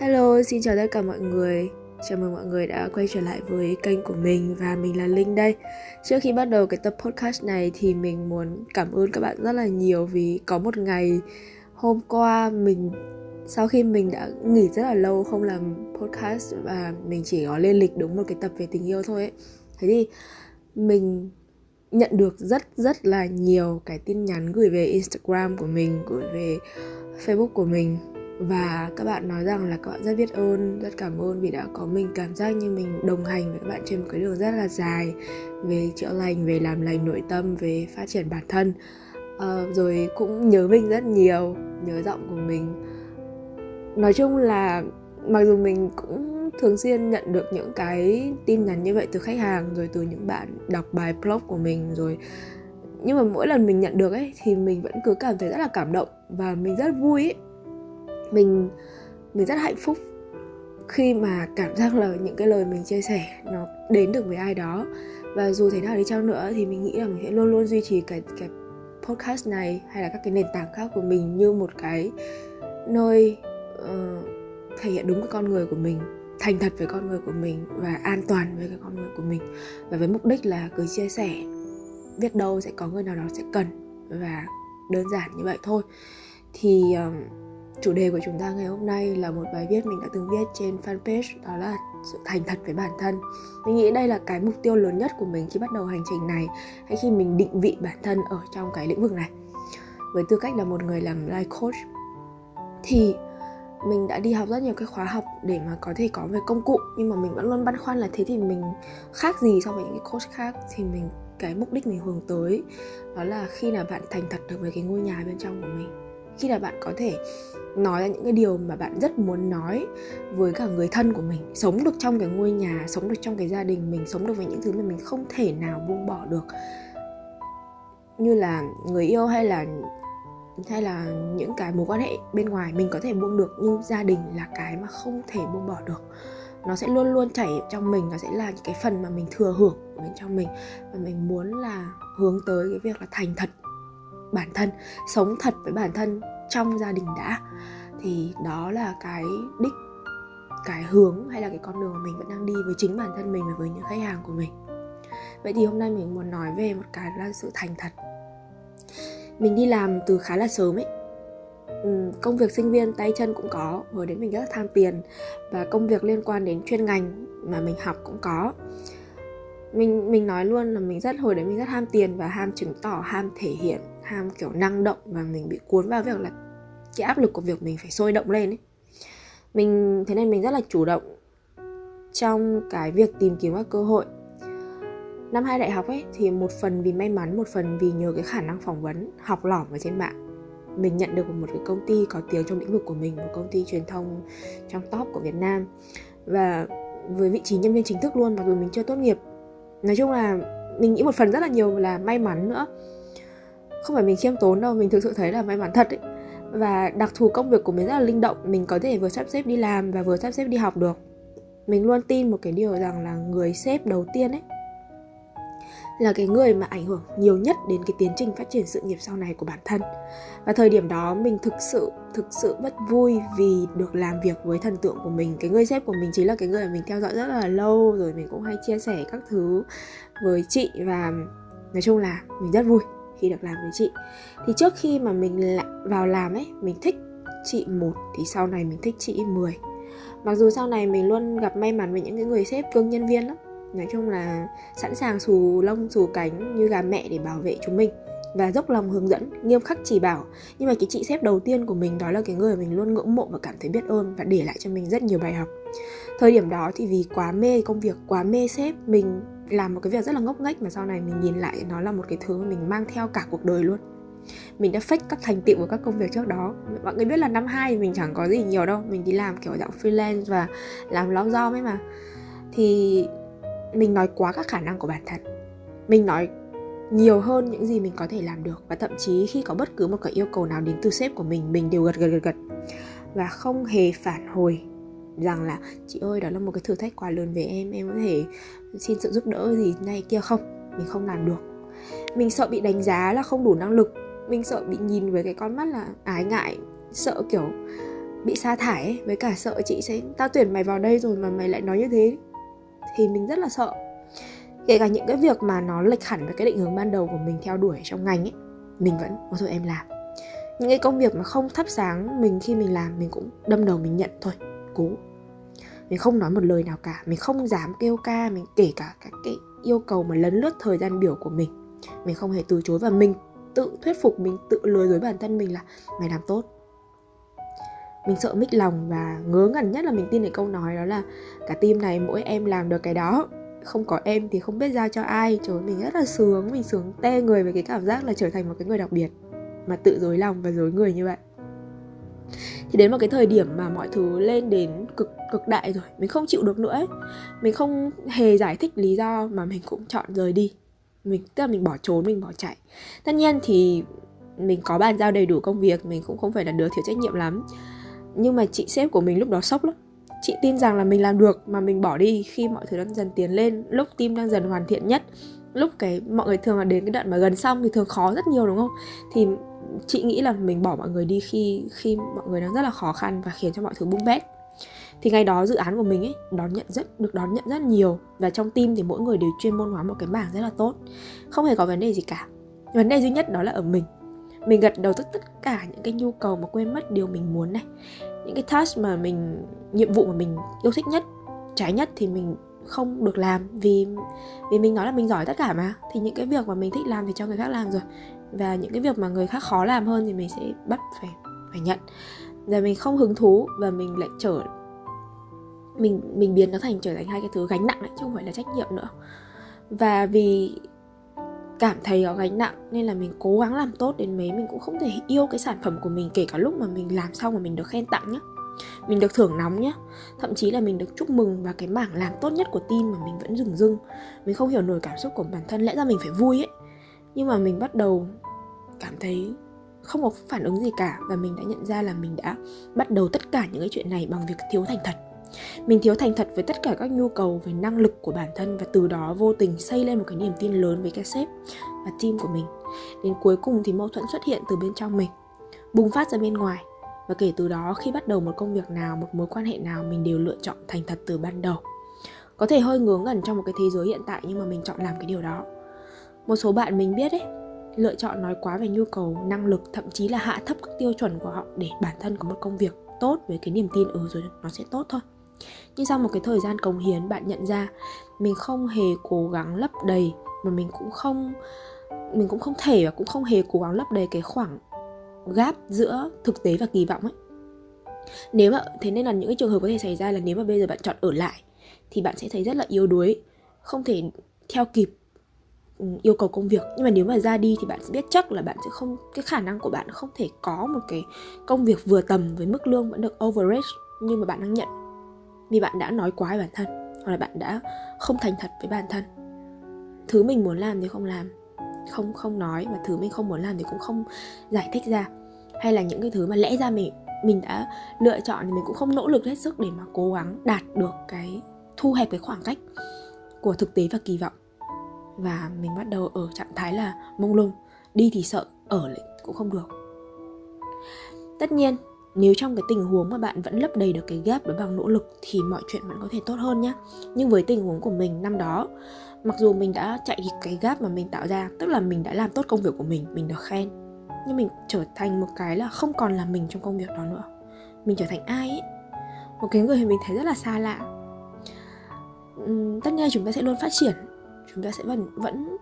Hello, xin chào tất cả mọi người. Chào mừng mọi người đã quay trở lại với kênh của mình và mình là Linh đây. Trước khi bắt đầu cái tập podcast này thì mình muốn cảm ơn các bạn rất là nhiều vì có một ngày hôm qua mình sau khi mình đã nghỉ rất là lâu không làm podcast và mình chỉ có lên lịch đúng một cái tập về tình yêu thôi ấy. Thế thì mình nhận được rất rất là nhiều cái tin nhắn gửi về Instagram của mình, gửi về Facebook của mình và các bạn nói rằng là các bạn rất biết ơn rất cảm ơn vì đã có mình cảm giác như mình đồng hành với các bạn trên một cái đường rất là dài về chữa lành về làm lành nội tâm về phát triển bản thân. À, rồi cũng nhớ mình rất nhiều nhớ giọng của mình. Nói chung là mặc dù mình cũng thường xuyên nhận được những cái tin nhắn như vậy từ khách hàng rồi từ những bạn đọc bài blog của mình rồi nhưng mà mỗi lần mình nhận được ấy thì mình vẫn cứ cảm thấy rất là cảm động và mình rất vui ấy mình mình rất hạnh phúc khi mà cảm giác là những cái lời mình chia sẻ nó đến được với ai đó. Và dù thế nào đi chăng nữa thì mình nghĩ là mình sẽ luôn luôn duy trì cái cái podcast này hay là các cái nền tảng khác của mình như một cái nơi uh, thể hiện đúng cái con người của mình thành thật với con người của mình và an toàn với cái con người của mình. Và với mục đích là cứ chia sẻ biết đâu sẽ có người nào đó sẽ cần và đơn giản như vậy thôi. Thì uh, chủ đề của chúng ta ngày hôm nay là một bài viết mình đã từng viết trên fanpage, đó là sự thành thật với bản thân. Mình nghĩ đây là cái mục tiêu lớn nhất của mình khi bắt đầu hành trình này, hay khi mình định vị bản thân ở trong cái lĩnh vực này. Với tư cách là một người làm life coach, thì mình đã đi học rất nhiều cái khóa học để mà có thể có về công cụ, nhưng mà mình vẫn luôn băn khoăn là thế thì mình khác gì so với những cái coach khác? Thì mình, cái mục đích mình hướng tới đó là khi nào bạn thành thật được với cái ngôi nhà bên trong của mình khi là bạn có thể nói ra những cái điều mà bạn rất muốn nói với cả người thân của mình, sống được trong cái ngôi nhà, sống được trong cái gia đình mình, sống được với những thứ mà mình không thể nào buông bỏ được. Như là người yêu hay là hay là những cái mối quan hệ bên ngoài mình có thể buông được, nhưng gia đình là cái mà không thể buông bỏ được. Nó sẽ luôn luôn chảy trong mình, nó sẽ là những cái phần mà mình thừa hưởng bên trong mình. Và mình muốn là hướng tới cái việc là thành thật bản thân sống thật với bản thân trong gia đình đã. Thì đó là cái đích cái hướng hay là cái con đường mà mình vẫn đang đi với chính bản thân mình và với những khách hàng của mình. Vậy thì hôm nay mình muốn nói về một cái là sự thành thật. Mình đi làm từ khá là sớm ấy. Ừ, công việc sinh viên tay chân cũng có hồi đến mình rất là tham tiền. Và công việc liên quan đến chuyên ngành mà mình học cũng có mình mình nói luôn là mình rất hồi đấy mình rất ham tiền và ham chứng tỏ, ham thể hiện, ham kiểu năng động và mình bị cuốn vào việc là cái áp lực của việc mình phải sôi động lên ấy. Mình, thế nên mình rất là chủ động trong cái việc tìm kiếm các cơ hội. Năm hai đại học ấy thì một phần vì may mắn, một phần vì nhờ cái khả năng phỏng vấn học lỏm ở trên mạng, mình nhận được một cái công ty có tiếng trong lĩnh vực của mình, một công ty truyền thông trong top của Việt Nam và với vị trí nhân viên chính thức luôn mặc dù mình chưa tốt nghiệp nói chung là mình nghĩ một phần rất là nhiều là may mắn nữa. Không phải mình khiêm tốn đâu, mình thực sự thấy là may mắn thật ấy. Và đặc thù công việc của mình rất là linh động, mình có thể vừa sắp xếp đi làm và vừa sắp xếp đi học được. Mình luôn tin một cái điều rằng là người sếp đầu tiên ấy là cái người mà ảnh hưởng nhiều nhất đến cái tiến trình phát triển sự nghiệp sau này của bản thân. Và thời điểm đó mình thực sự thực sự rất vui vì được làm việc với thần tượng của mình. Cái người sếp của mình chính là cái người mà mình theo dõi rất là lâu, rồi mình cũng hay chia sẻ các thứ với chị và nói chung là mình rất vui khi được làm với chị. Thì trước khi mà mình vào làm ấy, mình thích chị một thì sau này mình thích chị 10 mặc dù sau này mình luôn gặp may mắn với những cái người sếp cưng nhân viên lắm nói chung là sẵn sàng xù lông, xù cánh như gà mẹ để bảo vệ chúng mình. Và dốc lòng hướng dẫn, nghiêm khắc chỉ bảo. Nhưng mà cái chị sếp đầu tiên của mình đó là cái người mình luôn ngưỡng mộ và cảm thấy biết ơn và để lại cho mình rất nhiều bài học. Thời điểm đó thì vì quá mê công việc, quá mê sếp, mình làm một cái việc rất là ngốc nghếch mà sau này mình nhìn lại nó là một cái thứ mà mình mang theo cả cuộc đời luôn. Mình đã fake các thành tựu của các công việc trước đó. Mọi người biết là năm hai mình chẳng có gì nhiều đâu. Mình đi làm kiểu dạng freelance và làm lo do ấy mà. Thì mình nói quá các khả năng của bản thân. Mình nói nhiều hơn những gì mình có thể làm được và thậm chí khi có bất cứ một cái yêu cầu nào đến từ sếp của mình mình đều gật gật gật gật. Và không hề phản hồi rằng là chị ơi đó là một cái thử thách quá lớn về em em có thể xin sự giúp đỡ gì này kia không? Mình không làm được. Mình sợ bị đánh giá là không đủ năng lực. Mình sợ bị nhìn với cái con mắt là ái ngại sợ kiểu bị sa thải ấy, với cả sợ chị sẽ tao tuyển mày vào đây rồi mà mày lại nói như thế thì mình rất là sợ. Kể cả những cái việc mà nó lệch hẳn với cái định hướng ban đầu của mình theo đuổi trong ngành ấy, mình vẫn có thôi em làm. Những cái công việc mà không thắp sáng mình khi mình làm, mình cũng đâm đầu mình nhận thôi, cố. Mình không nói một lời nào cả, mình không dám kêu ca, mình kể cả các cái yêu cầu mà lấn lướt thời gian biểu của mình. Mình không hề từ chối và mình tự thuyết phục, mình tự lừa dối bản thân mình là mày làm tốt mình sợ mít lòng và ngớ ngẩn nhất là mình tin cái câu nói đó là, cả team này mỗi em làm được cái đó. Không có em thì không biết giao cho ai. Trời, mình rất là sướng, mình sướng tê người với cái cảm giác là trở thành một cái người đặc biệt, mà tự dối lòng và dối người như vậy. Thì đến một cái thời điểm mà mọi thứ lên đến cực cực đại rồi, mình không chịu được nữa ấy. mình không hề giải thích lý do mà mình cũng chọn rời đi. Mình, tức là mình bỏ trốn, mình bỏ chạy. Tất nhiên thì mình có bàn giao đầy đủ công việc, mình cũng không phải là đứa thiếu trách nhiệm lắm nhưng mà chị sếp của mình lúc đó sốc lắm. Chị tin rằng là mình làm được, mà mình bỏ đi khi mọi thứ đang dần tiến lên, lúc team đang dần hoàn thiện nhất, lúc cái mọi người thường là đến cái đoạn mà gần xong thì thường khó rất nhiều, đúng không? Thì chị nghĩ là mình bỏ mọi người đi khi khi mọi người đang rất là khó khăn và khiến cho mọi thứ bung bét. Thì ngày đó dự án của mình ấy, đón nhận rất, được đón nhận rất nhiều. Và trong team thì mỗi người đều chuyên môn hóa một cái mảng rất là tốt. Không hề có vấn đề gì cả. Vấn đề duy nhất đó là ở mình mình gật đầu tất tất cả những cái nhu cầu mà quên mất điều mình muốn này. Những cái task mà mình, nhiệm vụ mà mình yêu thích nhất, trái nhất thì mình không được làm vì vì mình nói là mình giỏi tất cả mà. Thì những cái việc mà mình thích làm thì cho người khác làm rồi. Và những cái việc mà người khác khó làm hơn thì mình sẽ bắt phải phải nhận. Và mình không hứng thú và mình lại trở, mình mình biến nó thành trở thành hai cái thứ gánh nặng ấy chứ không phải là trách nhiệm nữa. Và vì cảm thấy có gánh nặng nên là mình cố gắng làm tốt đến mấy. Mình cũng không thể yêu cái sản phẩm của mình kể cả lúc mà mình làm xong mà mình được khen tặng nhá. Mình được thưởng nóng nhá. Thậm chí là mình được chúc mừng và cái mảng làm tốt nhất của team mà mình vẫn dừng dưng mình không hiểu nổi cảm xúc của bản thân, lẽ ra mình phải vui ấy. Nhưng mà mình bắt đầu cảm thấy không có phản ứng gì cả và mình đã nhận ra là mình đã bắt đầu tất cả những cái chuyện này bằng việc thiếu thành thật mình thiếu thành thật với tất cả các nhu cầu về năng lực của bản thân và từ đó vô tình xây lên một cái niềm tin lớn với cái sếp và team của mình. Đến cuối cùng thì mâu thuẫn xuất hiện từ bên trong mình, bùng phát ra bên ngoài. Và kể từ đó, khi bắt đầu một công việc nào, một mối quan hệ nào, mình đều lựa chọn thành thật từ ban đầu. Có thể hơi ngớ ngẩn trong một cái thế giới hiện tại nhưng mà mình chọn làm cái điều đó. Một số bạn mình biết ấy, lựa chọn nói quá về nhu cầu, năng lực, thậm chí là hạ thấp các tiêu chuẩn của họ để bản thân có một công việc tốt với cái niềm tin ừ rồi nó sẽ tốt thôi nhưng sau một cái thời gian cống hiến, bạn nhận ra mình không hề cố gắng lấp đầy, mà mình cũng không, mình cũng không thể và cũng không hề cố gắng lấp đầy cái khoảng gap giữa thực tế và kỳ vọng ấy. Nếu mà, thế nên là những cái trường hợp có thể xảy ra là nếu mà bây giờ bạn chọn ở lại, thì bạn sẽ thấy rất là yếu đuối, không thể theo kịp ừ, yêu cầu công việc. Nhưng mà nếu mà ra đi thì bạn sẽ biết chắc là bạn sẽ không, cái khả năng của bạn không thể có một cái công việc vừa tầm với mức lương vẫn được overage nhưng mà bạn đang nhận vì bạn đã nói quá với bản thân, hoặc là bạn đã không thành thật với bản thân. Thứ mình muốn làm thì không làm. Không không nói và thứ mình không muốn làm thì cũng không giải thích ra. Hay là những cái thứ mà lẽ ra mình mình đã lựa chọn thì mình cũng không nỗ lực hết sức để mà cố gắng đạt được cái, thu hẹp cái khoảng cách của thực tế và kỳ vọng. Và mình bắt đầu ở trạng thái là mông lung, đi thì sợ, ở lại cũng không được. Tất nhiên nếu trong cái tình huống mà bạn vẫn lấp đầy được cái gap đó bằng nỗ lực thì mọi chuyện vẫn có thể tốt hơn nhá. Nhưng với tình huống của mình năm đó, mặc dù mình đã chạy cái gap mà mình tạo ra, tức là mình đã làm tốt công việc của mình mình được khen, nhưng mình trở thành một cái là không còn là mình trong công việc đó nữa. Mình trở thành ai ấy? Một cái người mình thấy rất là xa lạ. Tất nhiên chúng ta sẽ luôn phát triển. Chúng ta sẽ vẫn vẫn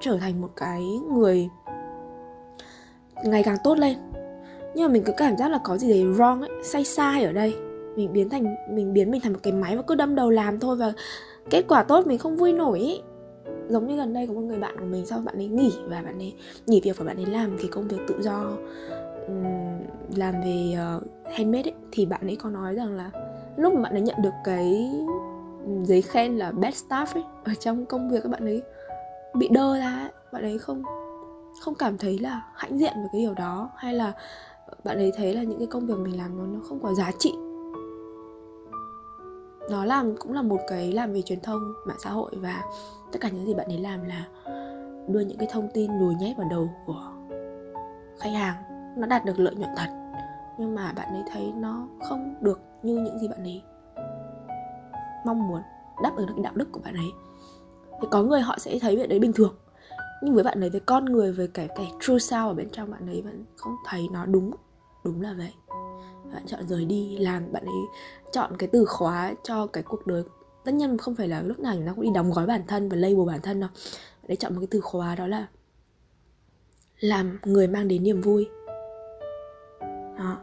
trở thành một cái người ngày càng tốt lên nhưng mà mình cứ cảm giác là có gì đấy wrong ấy sai sai ở đây. Mình biến thành mình biến mình thành một cái máy và cứ đâm đầu làm thôi và kết quả tốt mình không vui nổi ấy. Giống như gần đây có một người bạn của mình sau bạn ấy nghỉ và bạn ấy nghỉ việc và bạn ấy làm cái công việc tự do um, làm về uh, handmade ấy, thì bạn ấy có nói rằng là lúc mà bạn ấy nhận được cái giấy khen là best staff ấy ở trong công việc các bạn ấy bị đơ ra ấy. bạn ấy không không cảm thấy là hãnh diện về cái điều đó hay là bạn ấy thấy là những cái công việc mình làm nó nó không có giá trị. Nó làm, cũng là một cái làm về truyền thông, mạng xã hội và tất cả những gì bạn ấy làm là đưa những cái thông tin nhồi nhét vào đầu của khách hàng. Nó đạt được lợi nhuận thật, nhưng mà bạn ấy thấy nó không được như những gì bạn ấy mong muốn, đáp ứng được cái đạo đức của bạn ấy. Thì có người họ sẽ thấy việc đấy bình thường nhưng với bạn ấy với con người với cái cái true self ở bên trong bạn ấy vẫn không thấy nó đúng. Đúng là vậy. Bạn chọn rời đi làm bạn ấy chọn cái từ khóa cho cái cuộc đời. Tất nhiên không phải là lúc nào chúng ta cũng đi đóng gói bản thân và label bản thân đâu. Bạn ấy chọn một cái từ khóa đó là làm người mang đến niềm vui. Đó.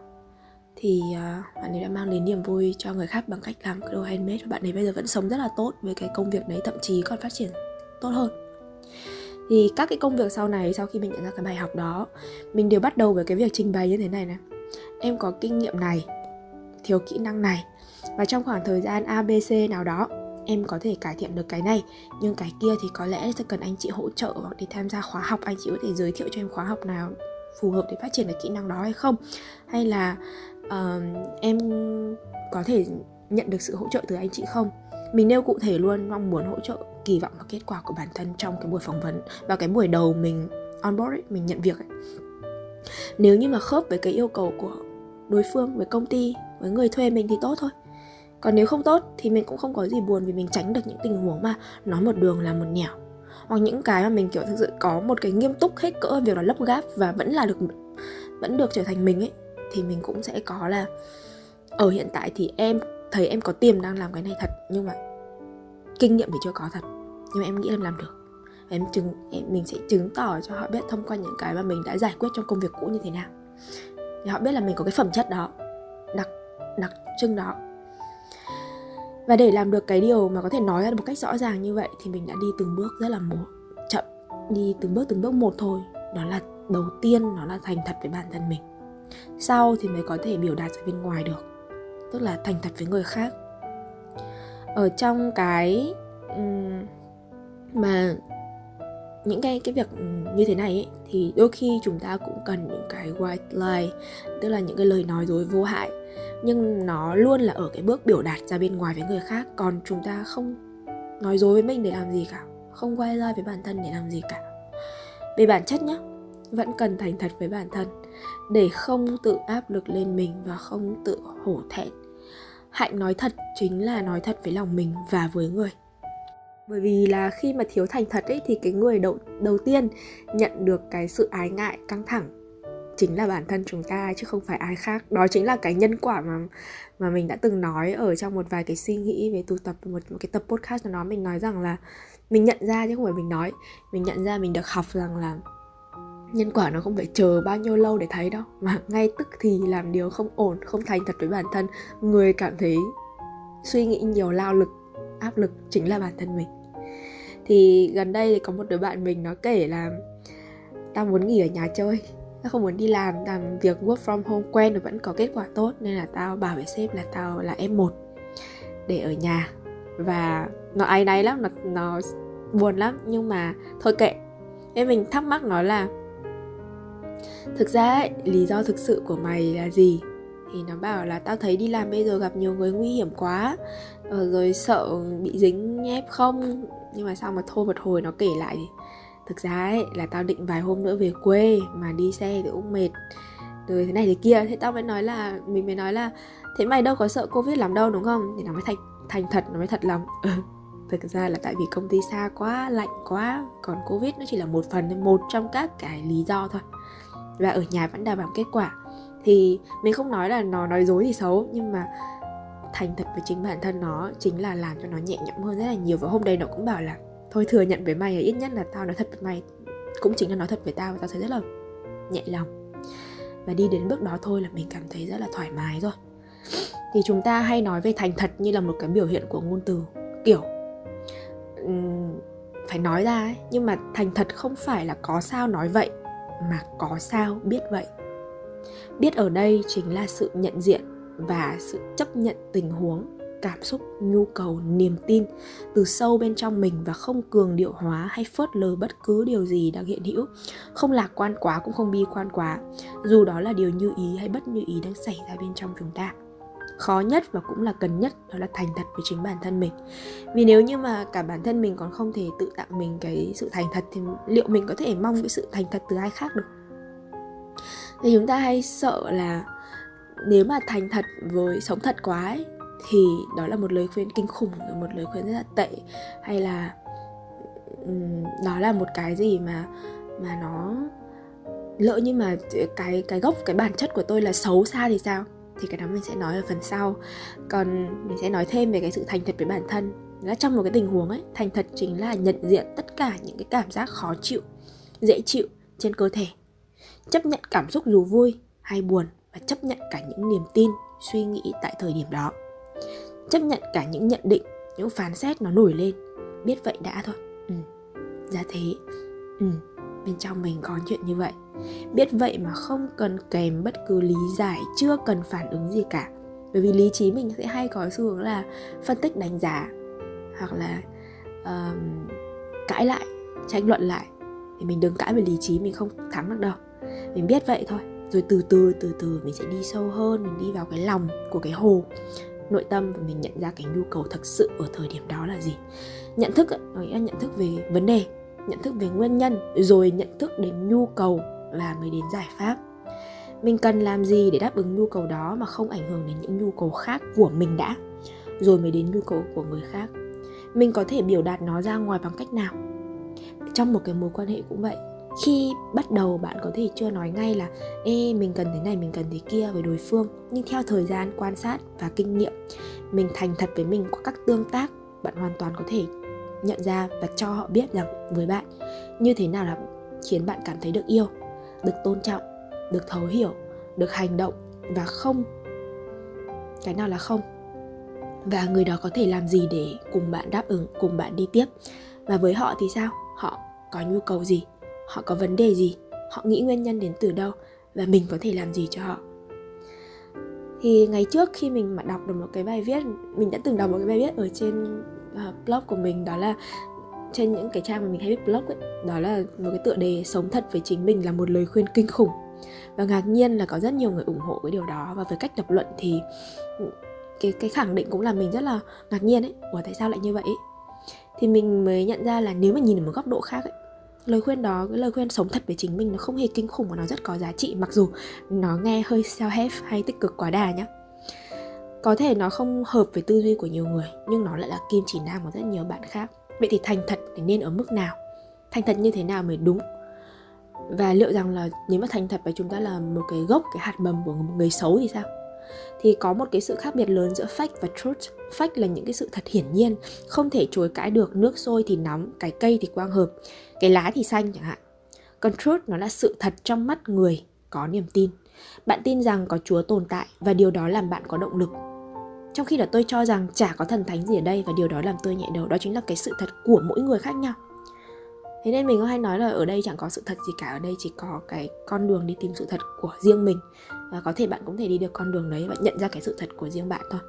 Thì uh, bạn ấy đã mang đến niềm vui cho người khác bằng cách làm cái đồ handmade và bạn ấy bây giờ vẫn sống rất là tốt với cái công việc đấy thậm chí còn phát triển tốt hơn thì các cái công việc sau này sau khi mình nhận ra cái bài học đó mình đều bắt đầu với cái việc trình bày như thế này này. Em có kinh nghiệm này thiếu kỹ năng này và trong khoảng thời gian abc nào đó em có thể cải thiện được cái này. Nhưng cái kia thì có lẽ sẽ cần anh chị hỗ trợ hoặc đi tham gia khóa học anh chị có thể giới thiệu cho em khóa học nào phù hợp để phát triển cái kỹ năng đó hay không? Hay là uh, em có thể nhận được sự hỗ trợ từ anh chị không? Mình nêu cụ thể luôn mong muốn hỗ trợ kỳ vọng vào kết quả của bản thân trong cái buổi phỏng vấn và cái buổi đầu mình onboard ấy, mình nhận việc ấy. nếu như mà khớp với cái yêu cầu của đối phương với công ty với người thuê mình thì tốt thôi. Còn nếu không tốt thì mình cũng không có gì buồn vì mình tránh được những tình huống mà nói một đường là một nẻo. Hoặc những cái mà mình kiểu thực sự có một cái nghiêm túc hết cỡ việc là lấp gáp và vẫn là được vẫn được trở thành mình ấy thì mình cũng sẽ có là ở hiện tại thì em thấy em có tiềm năng làm cái này thật nhưng mà kinh nghiệm thì chưa có thật nhưng mà em nghĩ em làm được. Em chứng em, mình sẽ chứng tỏ cho họ biết thông qua những cái mà mình đã giải quyết trong công việc cũ như thế nào. Thì họ biết là mình có cái phẩm chất đó đặc đặc trưng đó. Và để làm được cái điều mà có thể nói ra một cách rõ ràng như vậy thì mình đã đi từng bước rất là một chậm. Đi từng bước từng bước một thôi. Đó là đầu tiên nó là thành thật với bản thân mình. Sau thì mới có thể biểu đạt ra bên ngoài được. Tức là thành thật với người khác. Ở trong cái mà những cái cái việc như thế này ấy, thì đôi khi chúng ta cũng cần những cái white lie tức là những cái lời nói dối vô hại. Nhưng nó luôn là ở cái bước biểu đạt ra bên ngoài với người khác còn chúng ta không nói dối với mình để làm gì cả không quay ra với bản thân để làm gì cả. Về bản chất nhá vẫn cần thành thật với bản thân để không tự áp lực lên mình và không tự hổ thẹn. Hạnh nói thật chính là nói thật với lòng mình và với người bởi vì là khi mà thiếu thành thật ấy thì cái người đầu đầu tiên nhận được cái sự ái ngại căng thẳng chính là bản thân chúng ta chứ không phải ai khác. Đó chính là cái nhân quả mà mà mình đã từng nói ở trong một vài cái suy nghĩ về tụ tập một, một cái tập podcast nào đó. Mình nói rằng là mình nhận ra chứ không phải mình nói. Mình nhận ra mình được học rằng là nhân quả nó không phải chờ bao nhiêu lâu để thấy đâu. Mà ngay tức thì làm điều không ổn không thành thật với bản thân. Người cảm thấy suy nghĩ nhiều lao lực áp lực chính là bản thân mình thì gần đây thì có một đứa bạn mình nó kể là tao muốn nghỉ ở nhà chơi tao không muốn đi làm làm việc work from home quen rồi vẫn có kết quả tốt nên là tao bảo với sếp là tao là em một để ở nhà. Và nó áy náy lắm nó nó buồn lắm nhưng mà thôi kệ. Em mình thắc mắc nó là thực ra ấy, lý do thực sự của mày là gì? Thì nó bảo là tao thấy đi làm bây giờ gặp nhiều người nguy hiểm quá ờ, rồi sợ bị dính ép không nhưng mà sao mà thôi một hồi nó kể lại? Thì thực ra ấy, là tao định vài hôm nữa về quê mà đi xe thì cũng mệt. Rồi thế này thế kia, thế tao mới nói là, mình mới nói là, thế mày đâu có sợ covid lắm đâu, đúng không? Thì nó mới thành thành thật, nó mới thật lòng. Thực ra là tại vì công ty xa quá, lạnh quá, còn covid nó chỉ là một phần, một trong các cái lý do thôi. Và ở nhà vẫn đảm bảo kết quả. Thì mình không nói là nó nói dối thì xấu, nhưng mà thành thật với chính bản thân nó chính là làm cho nó nhẹ nhõm hơn rất là nhiều. Và hôm đấy nó cũng bảo là thôi thừa nhận với mày là ít nhất là tao nói thật với mày cũng chính là nói thật với tao và tao thấy rất là nhẹ lòng. Và đi đến bước đó thôi là mình cảm thấy rất là thoải mái rồi. Thì chúng ta hay nói về thành thật như là một cái biểu hiện của ngôn từ kiểu um, phải nói ra ấy. Nhưng mà thành thật không phải là có sao nói vậy mà có sao biết vậy. Biết ở đây chính là sự nhận diện và sự chấp nhận tình huống, cảm xúc, nhu cầu, niềm tin từ sâu bên trong mình và không cường điệu hóa hay phớt lờ bất cứ điều gì đang hiện hữu. Không lạc quan quá cũng không bi quan quá, dù đó là điều như ý hay bất như ý đang xảy ra bên trong chúng ta. Khó nhất và cũng là cần nhất đó là thành thật với chính bản thân mình. Vì nếu như mà cả bản thân mình còn không thể tự tặng mình cái sự thành thật thì liệu mình có thể mong cái sự thành thật từ ai khác được? Thì chúng ta hay sợ là nếu mà thành thật với sống thật quá ấy, thì đó là một lời khuyên kinh khủng một lời khuyên rất là tệ. Hay là đó là một cái gì mà mà nó lỡ nhưng mà cái cái gốc cái bản chất của tôi là xấu xa thì sao? Thì cái đó mình sẽ nói ở phần sau. Còn mình sẽ nói thêm về cái sự thành thật với bản thân. Là trong một cái tình huống ấy thành thật chính là nhận diện tất cả những cái cảm giác khó chịu dễ chịu trên cơ thể. Chấp nhận cảm xúc dù vui hay buồn và chấp nhận cả những niềm tin suy nghĩ tại thời điểm đó. Chấp nhận cả những nhận định những phán xét nó nổi lên. Biết vậy đã thôi. Ừ. Ra thế. Ừ. Bên trong mình có chuyện như vậy. Biết vậy mà không cần kèm bất cứ lý giải chưa cần phản ứng gì cả. Bởi vì lý trí mình sẽ hay có xu hướng là phân tích đánh giá hoặc là um, cãi lại tranh luận lại. Thì mình đừng cãi về lý trí mình không thắng được đâu. Mình biết vậy thôi rồi từ từ từ từ mình sẽ đi sâu hơn, mình đi vào cái lòng của cái hồ. Nội tâm và mình nhận ra cái nhu cầu thực sự ở thời điểm đó là gì. Nhận thức có nghĩa là nhận thức về vấn đề, nhận thức về nguyên nhân, rồi nhận thức đến nhu cầu và mới đến giải pháp. Mình cần làm gì để đáp ứng nhu cầu đó mà không ảnh hưởng đến những nhu cầu khác của mình đã, rồi mới đến nhu cầu của người khác? Mình có thể biểu đạt nó ra ngoài bằng cách nào? Trong một cái mối quan hệ cũng vậy khi bắt đầu bạn có thể chưa nói ngay là, ê, mình cần thế này, mình cần thế kia với đối phương. Nhưng theo thời gian quan sát và kinh nghiệm, mình thành thật với mình qua các tương tác, bạn hoàn toàn có thể nhận ra và cho họ biết rằng với bạn, như thế nào là khiến bạn cảm thấy được yêu, được tôn trọng, được thấu hiểu, được hành động và không, cái nào là không. Và người đó có thể làm gì để cùng bạn đáp ứng, cùng bạn đi tiếp? Và với họ thì sao? Họ có nhu cầu gì? Họ có vấn đề gì? Họ nghĩ nguyên nhân đến từ đâu? Và mình có thể làm gì cho họ? Thì ngày trước khi mình mà đọc được một cái bài viết mình đã từng đọc một cái bài viết ở trên uh, blog của mình đó là trên những cái trang mà mình hay viết blog ấy đó là một cái tựa đề sống thật với chính mình là một lời khuyên kinh khủng. Và ngạc nhiên là có rất nhiều người ủng hộ cái điều đó và với cách lập luận thì cái cái khẳng định cũng là mình rất là ngạc nhiên ấy. Ủa tại sao lại như vậy? Ấy? thì mình mới nhận ra là nếu mà nhìn ở một góc độ khác ấy, lời khuyên đó, cái lời khuyên sống thật với chính mình nó không hề kinh khủng và nó rất có giá trị, mặc dù nó nghe hơi self help hay tích cực quá đà nhá. Có thể nó không hợp với tư duy của nhiều người, nhưng nó lại là kim chỉ nam của rất nhiều bạn khác. Vậy thì thành thật thì nên ở mức nào? Thành thật như thế nào mới đúng? Và liệu rằng là nếu mà thành thật và chúng ta là một cái gốc, cái hạt mầm của một người xấu thì sao? Thì có một cái sự khác biệt lớn giữa fake và truth. Fake là những cái sự thật hiển nhiên, không thể chối cãi được, nước sôi thì nóng, cái cây thì quang hợp, cái lá thì xanh chẳng hạn. Còn truth nó là sự thật trong mắt người có niềm tin. Bạn tin rằng có chúa tồn tại và điều đó làm bạn có động lực. Trong khi là tôi cho rằng chả có thần thánh gì ở đây và điều đó làm tôi nhẹ đầu, đó chính là cái sự thật của mỗi người khác nhau. Thế nên mình có hay nói là ở đây chẳng có sự thật gì cả, ở đây chỉ có cái con đường đi tìm sự thật của riêng mình và có thể bạn cũng thể đi được con đường đấy và nhận ra cái sự thật của riêng bạn thôi.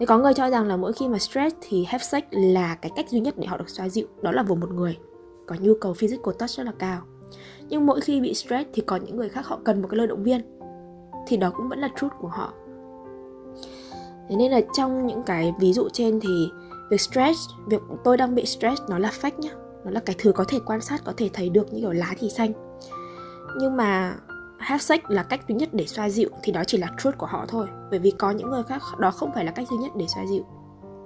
Thế có người cho rằng là mỗi khi mà stress thì have sex là cái cách duy nhất để họ được xoa dịu Đó là với một người. Có nhu cầu physical touch rất là cao. Nhưng mỗi khi bị stress thì có những người khác họ cần một cái lời động viên. Thì đó cũng vẫn là truth của họ. Thế nên là trong những cái ví dụ trên thì việc stress, việc tôi đang bị stress nó là fake nhá. Nó là cái thứ có thể quan sát, có thể thấy được như kiểu lá thì xanh. Nhưng mà have sex là cách duy nhất để xoa dịu thì đó chỉ là truth của họ thôi. Bởi vì có những người khác, đó không phải là cách duy nhất để xoa dịu.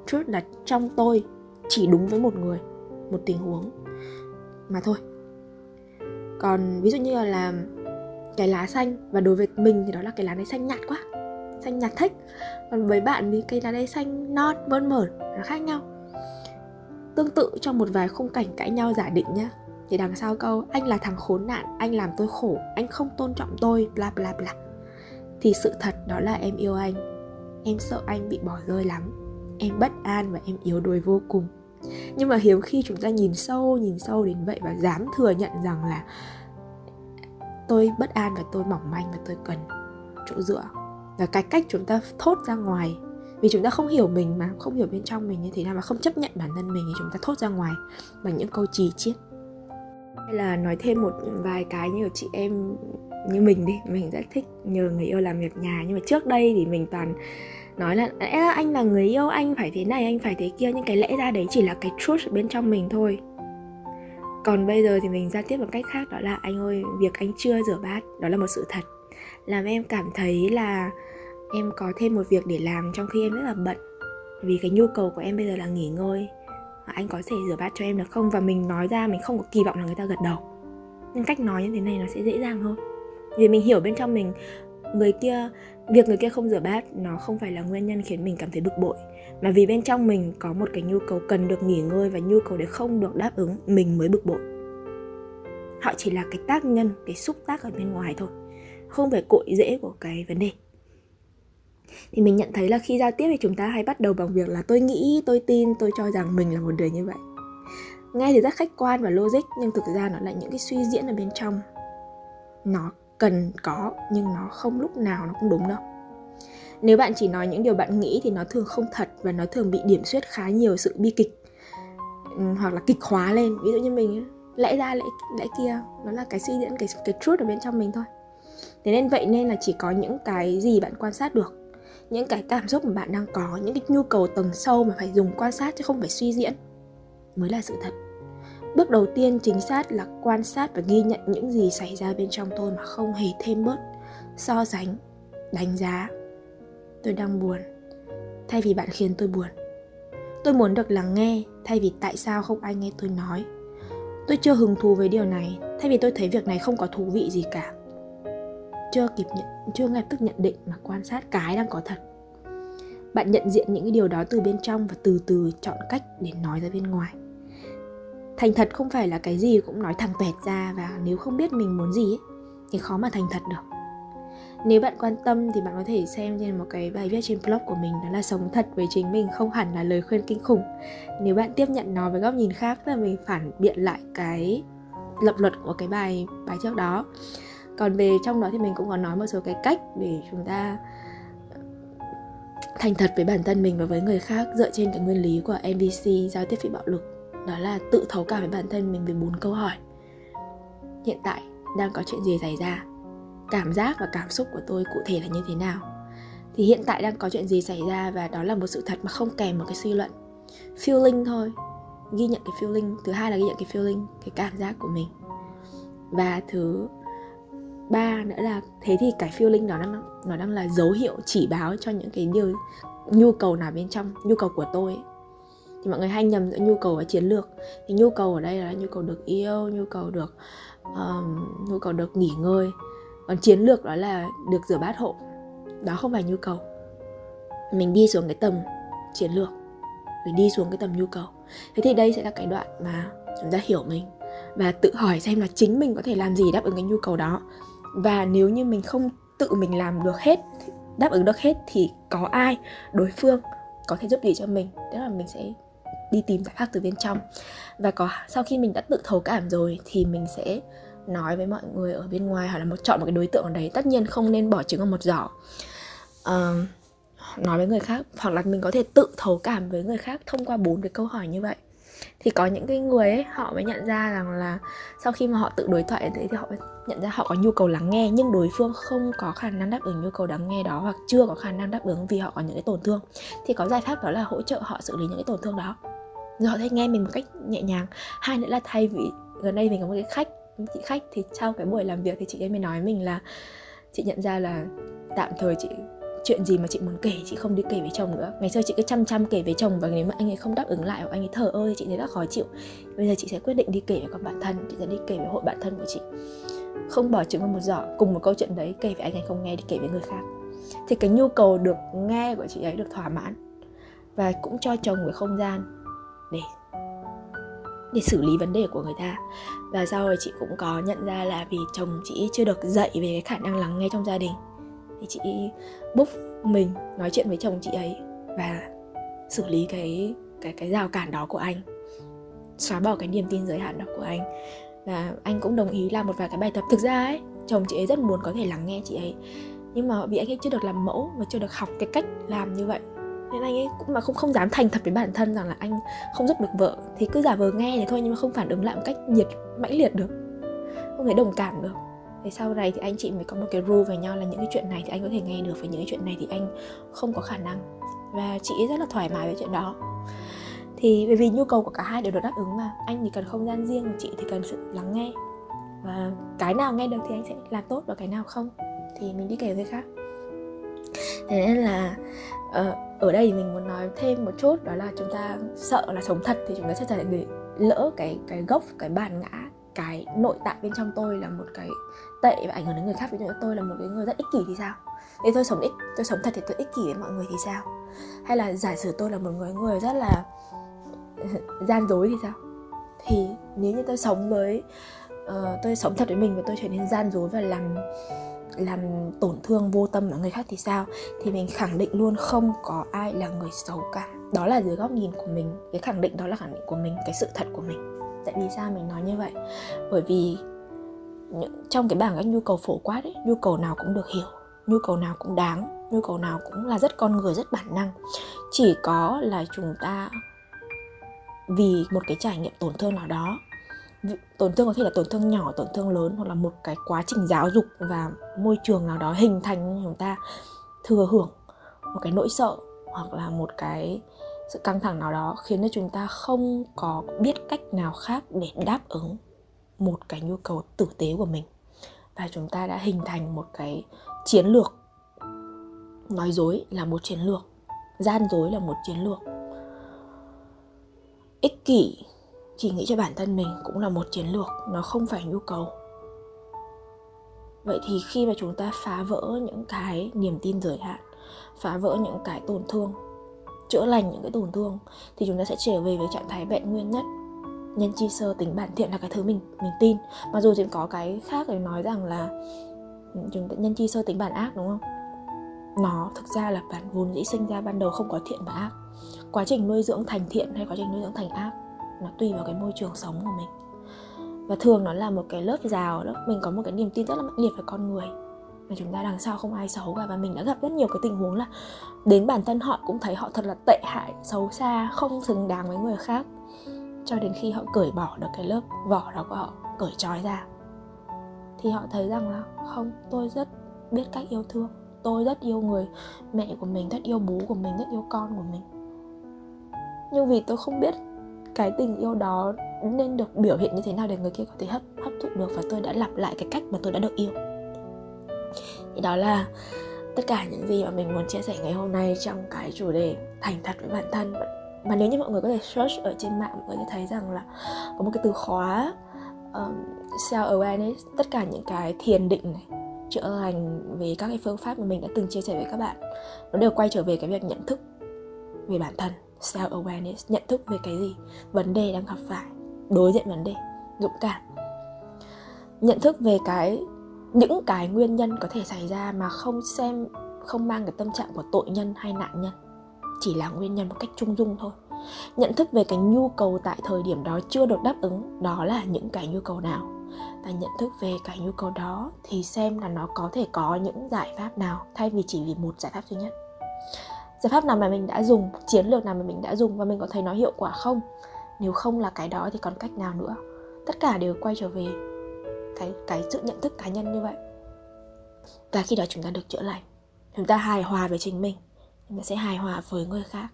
Truth là trong tôi, chỉ đúng với một người, một tình huống. Mà thôi. Còn ví dụ như là làm cái lá xanh, và đối với mình thì đó là cái lá này xanh nhạt quá, xanh nhạt thích. Còn với bạn thì cái lá này xanh non, mơn mởn, nó khác nhau. Tương tự trong một vài khung cảnh cãi nhau giả định nhá thì đằng sau câu, anh là thằng khốn nạn, anh làm tôi khổ, anh không tôn trọng tôi bla bla bla. Thì sự thật đó là em yêu anh. Em sợ anh bị bỏ rơi lắm. Em bất an và em yếu đuối vô cùng. Nhưng mà hiếm khi chúng ta nhìn sâu nhìn sâu đến vậy và dám thừa nhận rằng là tôi bất an và tôi mỏng manh và tôi cần chỗ dựa. Và cái cách chúng ta thốt ra ngoài, vì chúng ta không hiểu mình mà, không hiểu bên trong mình như thế nào mà không chấp nhận bản thân mình thì chúng ta thốt ra ngoài bằng những câu trì chiết hay là nói thêm một vài cái như chị em, như mình đi, mình rất thích nhờ người yêu làm việc nhà. Nhưng mà trước đây thì mình toàn nói là anh là người yêu anh phải thế này, anh phải thế kia. Nhưng cái lẽ ra đấy chỉ là cái truth bên trong mình thôi. Còn bây giờ thì mình giao tiếp một cách khác, đó là, anh ơi, việc anh chưa rửa bát, đó là một sự thật. Làm em cảm thấy là em có thêm một việc để làm trong khi em rất là bận, vì cái nhu cầu của em bây giờ là nghỉ ngơi anh có thể rửa bát cho em được không? Và mình nói ra mình không có kỳ vọng là người ta gật đầu. Nhưng cách nói như thế này nó sẽ dễ dàng hơn. Vì mình hiểu bên trong mình, người kia, việc người kia không rửa bát nó không phải là nguyên nhân khiến mình cảm thấy bực bội. Mà vì bên trong mình có một cái nhu cầu cần được nghỉ ngơi và nhu cầu để không được đáp ứng, mình mới bực bội. Họ chỉ là cái tác nhân, cái xúc tác ở bên ngoài thôi, không phải cội rễ của cái vấn đề thì mình nhận thấy là khi giao tiếp thì chúng ta hay bắt đầu bằng việc là tôi nghĩ, tôi tin, tôi cho rằng mình là một người như vậy. Nghe thì rất khách quan và logic, nhưng thực ra nó là những cái suy diễn ở bên trong. Nó cần có, nhưng nó không lúc nào nó cũng đúng đâu. Nếu bạn chỉ nói những điều bạn nghĩ thì nó thường không thật và nó thường bị điểm xuyết khá nhiều sự bi kịch ừ, hoặc là kịch hóa lên. Ví dụ như mình lẽ ra, lẽ lẽ kia, nó là cái suy diễn, cái cái truth ở bên trong mình thôi. Thế nên vậy nên là chỉ có những cái gì bạn quan sát được những cái cảm xúc mà bạn đang có, những cái nhu cầu tầng sâu mà phải dùng quan sát chứ không phải suy diễn, mới là sự thật. Bước đầu tiên chính xác là quan sát và ghi nhận những gì xảy ra bên trong tôi mà không hề thêm bớt, so sánh, đánh giá. Tôi đang buồn, thay vì bạn khiến tôi buồn. Tôi muốn được lắng nghe, thay vì tại sao không ai nghe tôi nói. Tôi chưa hứng thú với điều này, thay vì tôi thấy việc này không có thú vị gì cả. Chưa kịp nhận chưa ngay tức nhận định mà quan sát cái đang có thật. Bạn nhận diện những cái điều đó từ bên trong và từ từ chọn cách để nói ra bên ngoài. Thành thật không phải là cái gì cũng nói thẳng tuẹt ra và nếu không biết mình muốn gì ấy, thì khó mà thành thật được. Nếu bạn quan tâm thì bạn có thể xem trên một cái bài viết trên blog của mình đó là sống thật với chính mình không hẳn là lời khuyên kinh khủng. Nếu bạn tiếp nhận nó với góc nhìn khác thì mình phản biện lại cái lập luật của cái bài bài trước đó còn về trong đó thì mình cũng có nói một số cái cách để chúng ta thành thật với bản thân mình và với người khác dựa trên cái nguyên lý của MVC giao tiếp phi bạo lực. Đó là tự thấu cảm với bản thân mình về bốn câu hỏi. Hiện tại đang có chuyện gì xảy ra? Cảm giác và cảm xúc của tôi cụ thể là như thế nào? Thì hiện tại đang có chuyện gì xảy ra và đó là một sự thật mà không kèm một cái suy luận. Feeling thôi. Ghi nhận cái feeling, thứ hai là ghi nhận cái feeling, cái cảm giác của mình. Và thứ ba nữa là thế thì cái feeling đó nó nó đang là dấu hiệu chỉ báo cho những cái điều nhu cầu nào bên trong nhu cầu của tôi. Ấy. thì mọi người hay nhầm giữa nhu cầu và chiến lược. Thì nhu cầu ở đây là nhu cầu được yêu nhu cầu được um, nhu cầu được nghỉ ngơi. Còn chiến lược đó là được rửa bát hộ. Đó không phải nhu cầu. Mình đi xuống cái tầm chiến lược. Rồi đi xuống cái tầm nhu cầu. Thế thì đây sẽ là cái đoạn mà chúng ta hiểu mình và tự hỏi xem là chính mình có thể làm gì đáp ứng cái nhu cầu đó và nếu như mình không tự mình làm được hết đáp ứng được hết thì có ai đối phương có thể giúp gì cho mình. Tức là mình sẽ đi tìm giải pháp từ bên trong. Và có sau khi mình đã tự thấu cảm rồi thì mình sẽ nói với mọi người ở bên ngoài hoặc là một chọn một cái đối tượng ở đấy. Tất nhiên không nên bỏ trứng vào một giỏ. Uh, nói với người khác hoặc là mình có thể tự thấu cảm với người khác thông qua bốn cái câu hỏi như vậy thì có những cái người ấy, họ mới nhận ra rằng là sau khi mà họ tự đối thoại thế thì họ nhận ra họ có nhu cầu lắng nghe, nhưng đối phương không có khả năng đáp ứng nhu cầu lắng nghe đó hoặc chưa có khả năng đáp ứng vì họ có những cái tổn thương. Thì có giải pháp đó là hỗ trợ họ xử lý những cái tổn thương đó. Rồi họ sẽ nghe mình một cách nhẹ nhàng. Hai nữa là thay vì gần đây mình có một cái khách, chị khách thì sau cái buổi làm việc thì chị ấy mới nói mình là, chị nhận ra là tạm thời chị chuyện gì mà chị muốn kể, chị không đi kể với chồng nữa. Ngày xưa chị cứ chăm chăm kể với chồng và nếu mà anh ấy không đáp ứng lại hoặc anh ấy thờ ơ thì chị thấy rất khó chịu. Bây giờ chị sẽ quyết định đi kể với các bạn thân, chị sẽ đi kể với hội bạn thân của chị. Không bỏ trứng vào một giỏ, cùng một câu chuyện đấy, kể với anh ấy không nghe đi kể với người khác. Thì cái nhu cầu được nghe của chị ấy được thỏa mãn và cũng cho chồng cái không gian để để xử lý vấn đề của người ta. Và sau rồi chị cũng có nhận ra là vì chồng chị chưa được dạy về cái khả năng lắng nghe trong gia đình thì chị búc mình nói chuyện với chồng chị ấy và xử lý cái cái cái rào cản đó của anh. Xóa bỏ cái niềm tin giới hạn đó của anh. Và anh cũng đồng ý làm một vài cái bài tập. Thực ra ấy, chồng chị ấy rất muốn có thể lắng nghe chị ấy. Nhưng mà vì anh ấy chưa được làm mẫu và chưa được học cái cách làm như vậy. Nên anh ấy cũng mà không không dám thành thật với bản thân rằng là anh không giúp được vợ. Thì cứ giả vờ nghe thì thôi nhưng mà không phản ứng lại một cách nhiệt, mãnh liệt được. Không thể đồng cảm được thì sau này thì anh chị mới có một cái rule với nhau là những cái chuyện này thì anh có thể nghe được và những cái chuyện này thì anh không có khả năng. Và chị rất là thoải mái với chuyện đó. Thì bởi vì nhu cầu của cả hai đều được đáp ứng mà, anh thì cần không gian riêng chị thì cần sự lắng nghe. Và cái nào nghe được thì anh sẽ làm tốt và cái nào không. Thì mình đi kể với khác. Thế nên là ờ, ở đây mình muốn nói thêm một chút, đó là chúng ta sợ là sống thật thì chúng ta sẽ trở thành người lỡ cái cái gốc, cái bản ngã cái nội tại bên trong tôi là một cái tệ và ảnh hưởng đến người khác. Ví dụ như tôi là một cái người rất ích kỷ thì sao? Thì tôi sống ích tôi sống thật thì tôi ích kỷ với mọi người thì sao? Hay là giả sử tôi là một người người rất là gian dối thì sao? Thì nếu như tôi sống với uh, tôi sống thật với mình và tôi trở nên gian dối và làm làm tổn thương vô tâm ở người khác thì sao? Thì mình khẳng định luôn không có ai là người xấu cả. Đó là dưới góc nhìn của mình. Cái khẳng định đó là khẳng định của mình cái sự thật của mình tại vì sao mình nói như vậy? Bởi vì trong cái bảng các nhu cầu phổ quát ấy, nhu cầu nào cũng được hiểu, nhu cầu nào cũng đáng, nhu cầu nào cũng là rất con người, rất bản năng. Chỉ có là chúng ta, vì một cái trải nghiệm tổn thương nào đó tổn thương có thể là tổn thương nhỏ, tổn thương lớn, hoặc là một cái quá trình giáo dục và môi trường nào đó hình thành, chúng ta thừa hưởng một cái nỗi sợ, hoặc là một cái sự căng thẳng nào đó khiến cho chúng ta không có biết cách nào khác để đáp ứng một cái nhu cầu tử tế của mình. Và chúng ta đã hình thành một cái chiến lược. Nói dối là một chiến lược, gian dối là một chiến lược. Ích kỷ, chỉ nghĩ cho bản thân mình cũng là một chiến lược, nó không phải nhu cầu. Vậy thì khi mà chúng ta phá vỡ những cái niềm tin giới hạn, phá vỡ những cái tổn thương chữa lành những cái tổn thương, thì chúng ta sẽ trở về với trạng thái vẹn nguyên nhất. Nhân chi sơ, tính bản thiện là cái thứ mình mình tin. Mặc dù thì có cái khác để nói rằng là ừ, chúng ta, nhân chi sơ, tính bản ác, đúng không? Nó thực ra là bản vốn dĩ sinh ra ban đầu không có thiện và ác. Quá trình nuôi dưỡng thành thiện hay quá trình nuôi dưỡng thành ác, nó tùy vào cái môi trường sống của mình. Và thường nó là một cái lớp rào đó mình có một cái niềm tin rất là mạnh liệt về con người mà chúng ta đằng sau không ai xấu cả. Và mình đã gặp rất nhiều cái tình huống là đến bản thân họ cũng thấy họ thật là tệ hại, xấu xa, không xứng đáng với người khác. Cho đến khi họ cởi bỏ được cái lớp vỏ đó của họ, cởi trói ra, thì họ thấy rằng là không, tôi rất biết cách yêu thương. Tôi rất yêu người mẹ của mình, rất yêu bố của mình, rất yêu con của mình. Nhưng vì tôi không biết cái tình yêu đó nên được biểu hiện như thế nào để người kia có thể hấp hấp thụ được. Và tôi đã lặp lại cái cách mà tôi đã được yêu đó là tất cả những gì mà mình muốn chia sẻ ngày hôm nay trong cái chủ đề thành thật với bản thân. Mà nếu như mọi người có thể search ở trên mạng mọi người sẽ thấy rằng là có một cái từ khóa um, self awareness tất cả những cái thiền định này chữa lành về các cái phương pháp mà mình đã từng chia sẻ với các bạn nó đều quay trở về cái việc nhận thức về bản thân self awareness nhận thức về cái gì? Vấn đề đang gặp phải đối diện vấn đề dũng cảm. Nhận thức về cái những cái nguyên nhân có thể xảy ra mà không xem, không mang cái tâm trạng của tội nhân hay nạn nhân. Chỉ là nguyên nhân một cách trung dung thôi. Nhận thức về cái nhu cầu tại thời điểm đó chưa được đáp ứng, đó là những cái nhu cầu nào? Và nhận thức về cái nhu cầu đó thì xem là nó có thể có những giải pháp nào, thay vì chỉ vì một giải pháp duy nhất. Giải pháp nào mà mình đã dùng, chiến lược nào mà mình đã dùng và mình có thấy nó hiệu quả không? Nếu không là cái đó thì còn cách nào nữa? Tất cả đều quay trở về cái cái sự nhận thức cá nhân như vậy. Và khi đó chúng ta được chữa lành. Chúng ta hài hòa với chính mình. Chúng ta sẽ hài hòa với người khác.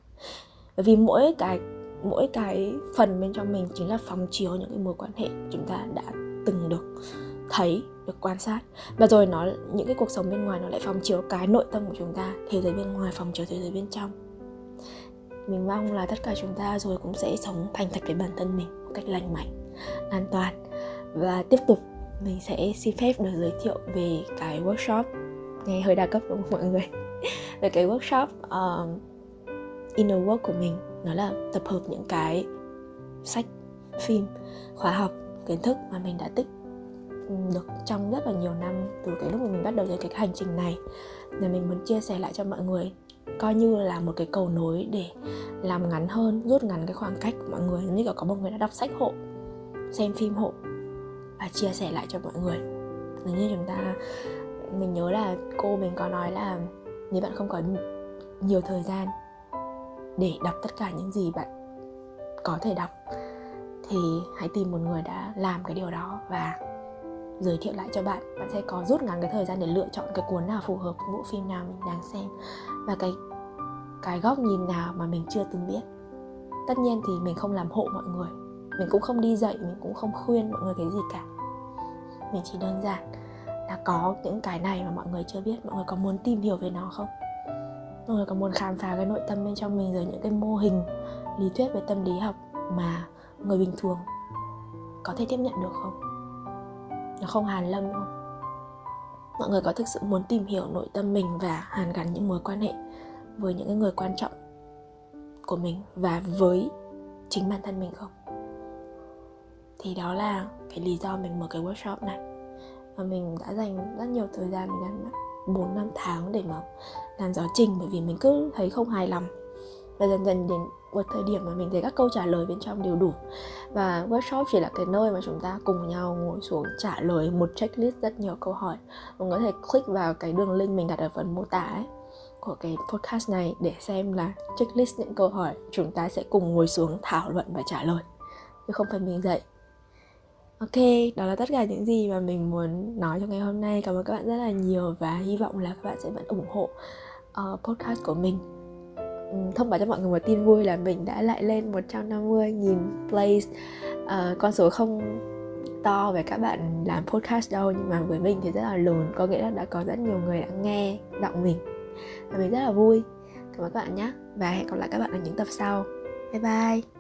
Bởi vì mỗi cái mỗi cái phần bên trong mình chính là phóng chiếu những cái mối quan hệ chúng ta đã từng được thấy, được quan sát. Và rồi nó, những cái cuộc sống bên ngoài nó lại phóng chiếu cái nội tâm của chúng ta, thế giới bên ngoài phóng chiếu thế giới bên trong. Mình mong là tất cả chúng ta rồi cũng sẽ sống thành thật với bản thân mình một cách lành mạnh, an toàn và tiếp tục mình sẽ xin phép được giới thiệu về cái workshop. Nghe hơi đa cấp đúng không mọi người? Về cái workshop um, inner work của mình. Nó là tập hợp những cái sách phim khóa học kiến thức mà mình đã tích được trong rất là nhiều năm từ cái lúc mà mình bắt đầu cái hành trình này. Là mình muốn chia sẻ lại cho mọi người coi như là một cái cầu nối để làm ngắn hơn rút ngắn cái khoảng cách của mọi người. Như là có một người đã đọc sách hộ xem phim hộ và chia sẻ lại cho mọi người. Giống như chúng ta, mình nhớ là cô mình có nói là nếu bạn không có nhiều thời gian để đọc tất cả những gì bạn có thể đọc, thì hãy tìm một người đã làm cái điều đó và giới thiệu lại cho bạn. Bạn sẽ có rút ngắn cái thời gian để lựa chọn cái cuốn nào phù hợp bộ phim nào mình đang xem và cái cái góc nhìn nào mà mình chưa từng biết. Tất nhiên thì mình không làm hộ mọi người mình cũng không đi dạy, mình cũng không khuyên mọi người cái gì cả. Mình chỉ đơn giản là có những cái này mà mọi người chưa biết, mọi người có muốn tìm hiểu về nó không? Mọi người có muốn khám phá cái nội tâm bên trong mình rồi những cái mô hình, lý thuyết về tâm lý học mà người bình thường có thể tiếp nhận được không? Nó không hàn lâm không? Mọi người có thực sự muốn tìm hiểu nội tâm mình và hàn gắn những mối quan hệ với những người quan trọng của mình và với chính bản thân mình không? Thì đó là cái lý do mình mở cái workshop này. Và mình đã dành rất nhiều thời gian, mình đã bốn 4 năm tháng để mà làm giáo trình, bởi vì mình cứ thấy không hài lòng. Và dần dần đến một thời điểm mà mình thấy các câu trả lời bên trong đều đủ. Và workshop chỉ là cái nơi mà chúng ta cùng nhau ngồi xuống trả lời một checklist rất nhiều câu hỏi. Mình có thể click vào cái đường link mình đặt ở phần mô tả ấy, của cái podcast này để xem là checklist những câu hỏi chúng ta sẽ cùng ngồi xuống thảo luận và trả lời. Chứ không phải mình dạy. Ok, đó là tất cả những gì mà mình muốn nói trong ngày hôm nay. Cảm ơn các bạn rất là nhiều và hy vọng là các bạn sẽ vẫn ủng hộ uh, podcast của mình. Ừ, thông báo cho mọi người một tin vui là mình đã lại lên 150.000 plays. Uh, con số không to về các bạn làm podcast đâu nhưng mà với mình thì rất là lớn có nghĩa là đã có rất nhiều người đã nghe giọng mình. Và mình rất là vui. Cảm ơn các bạn nhé và hẹn gặp lại các bạn ở những tập sau. Bye bye.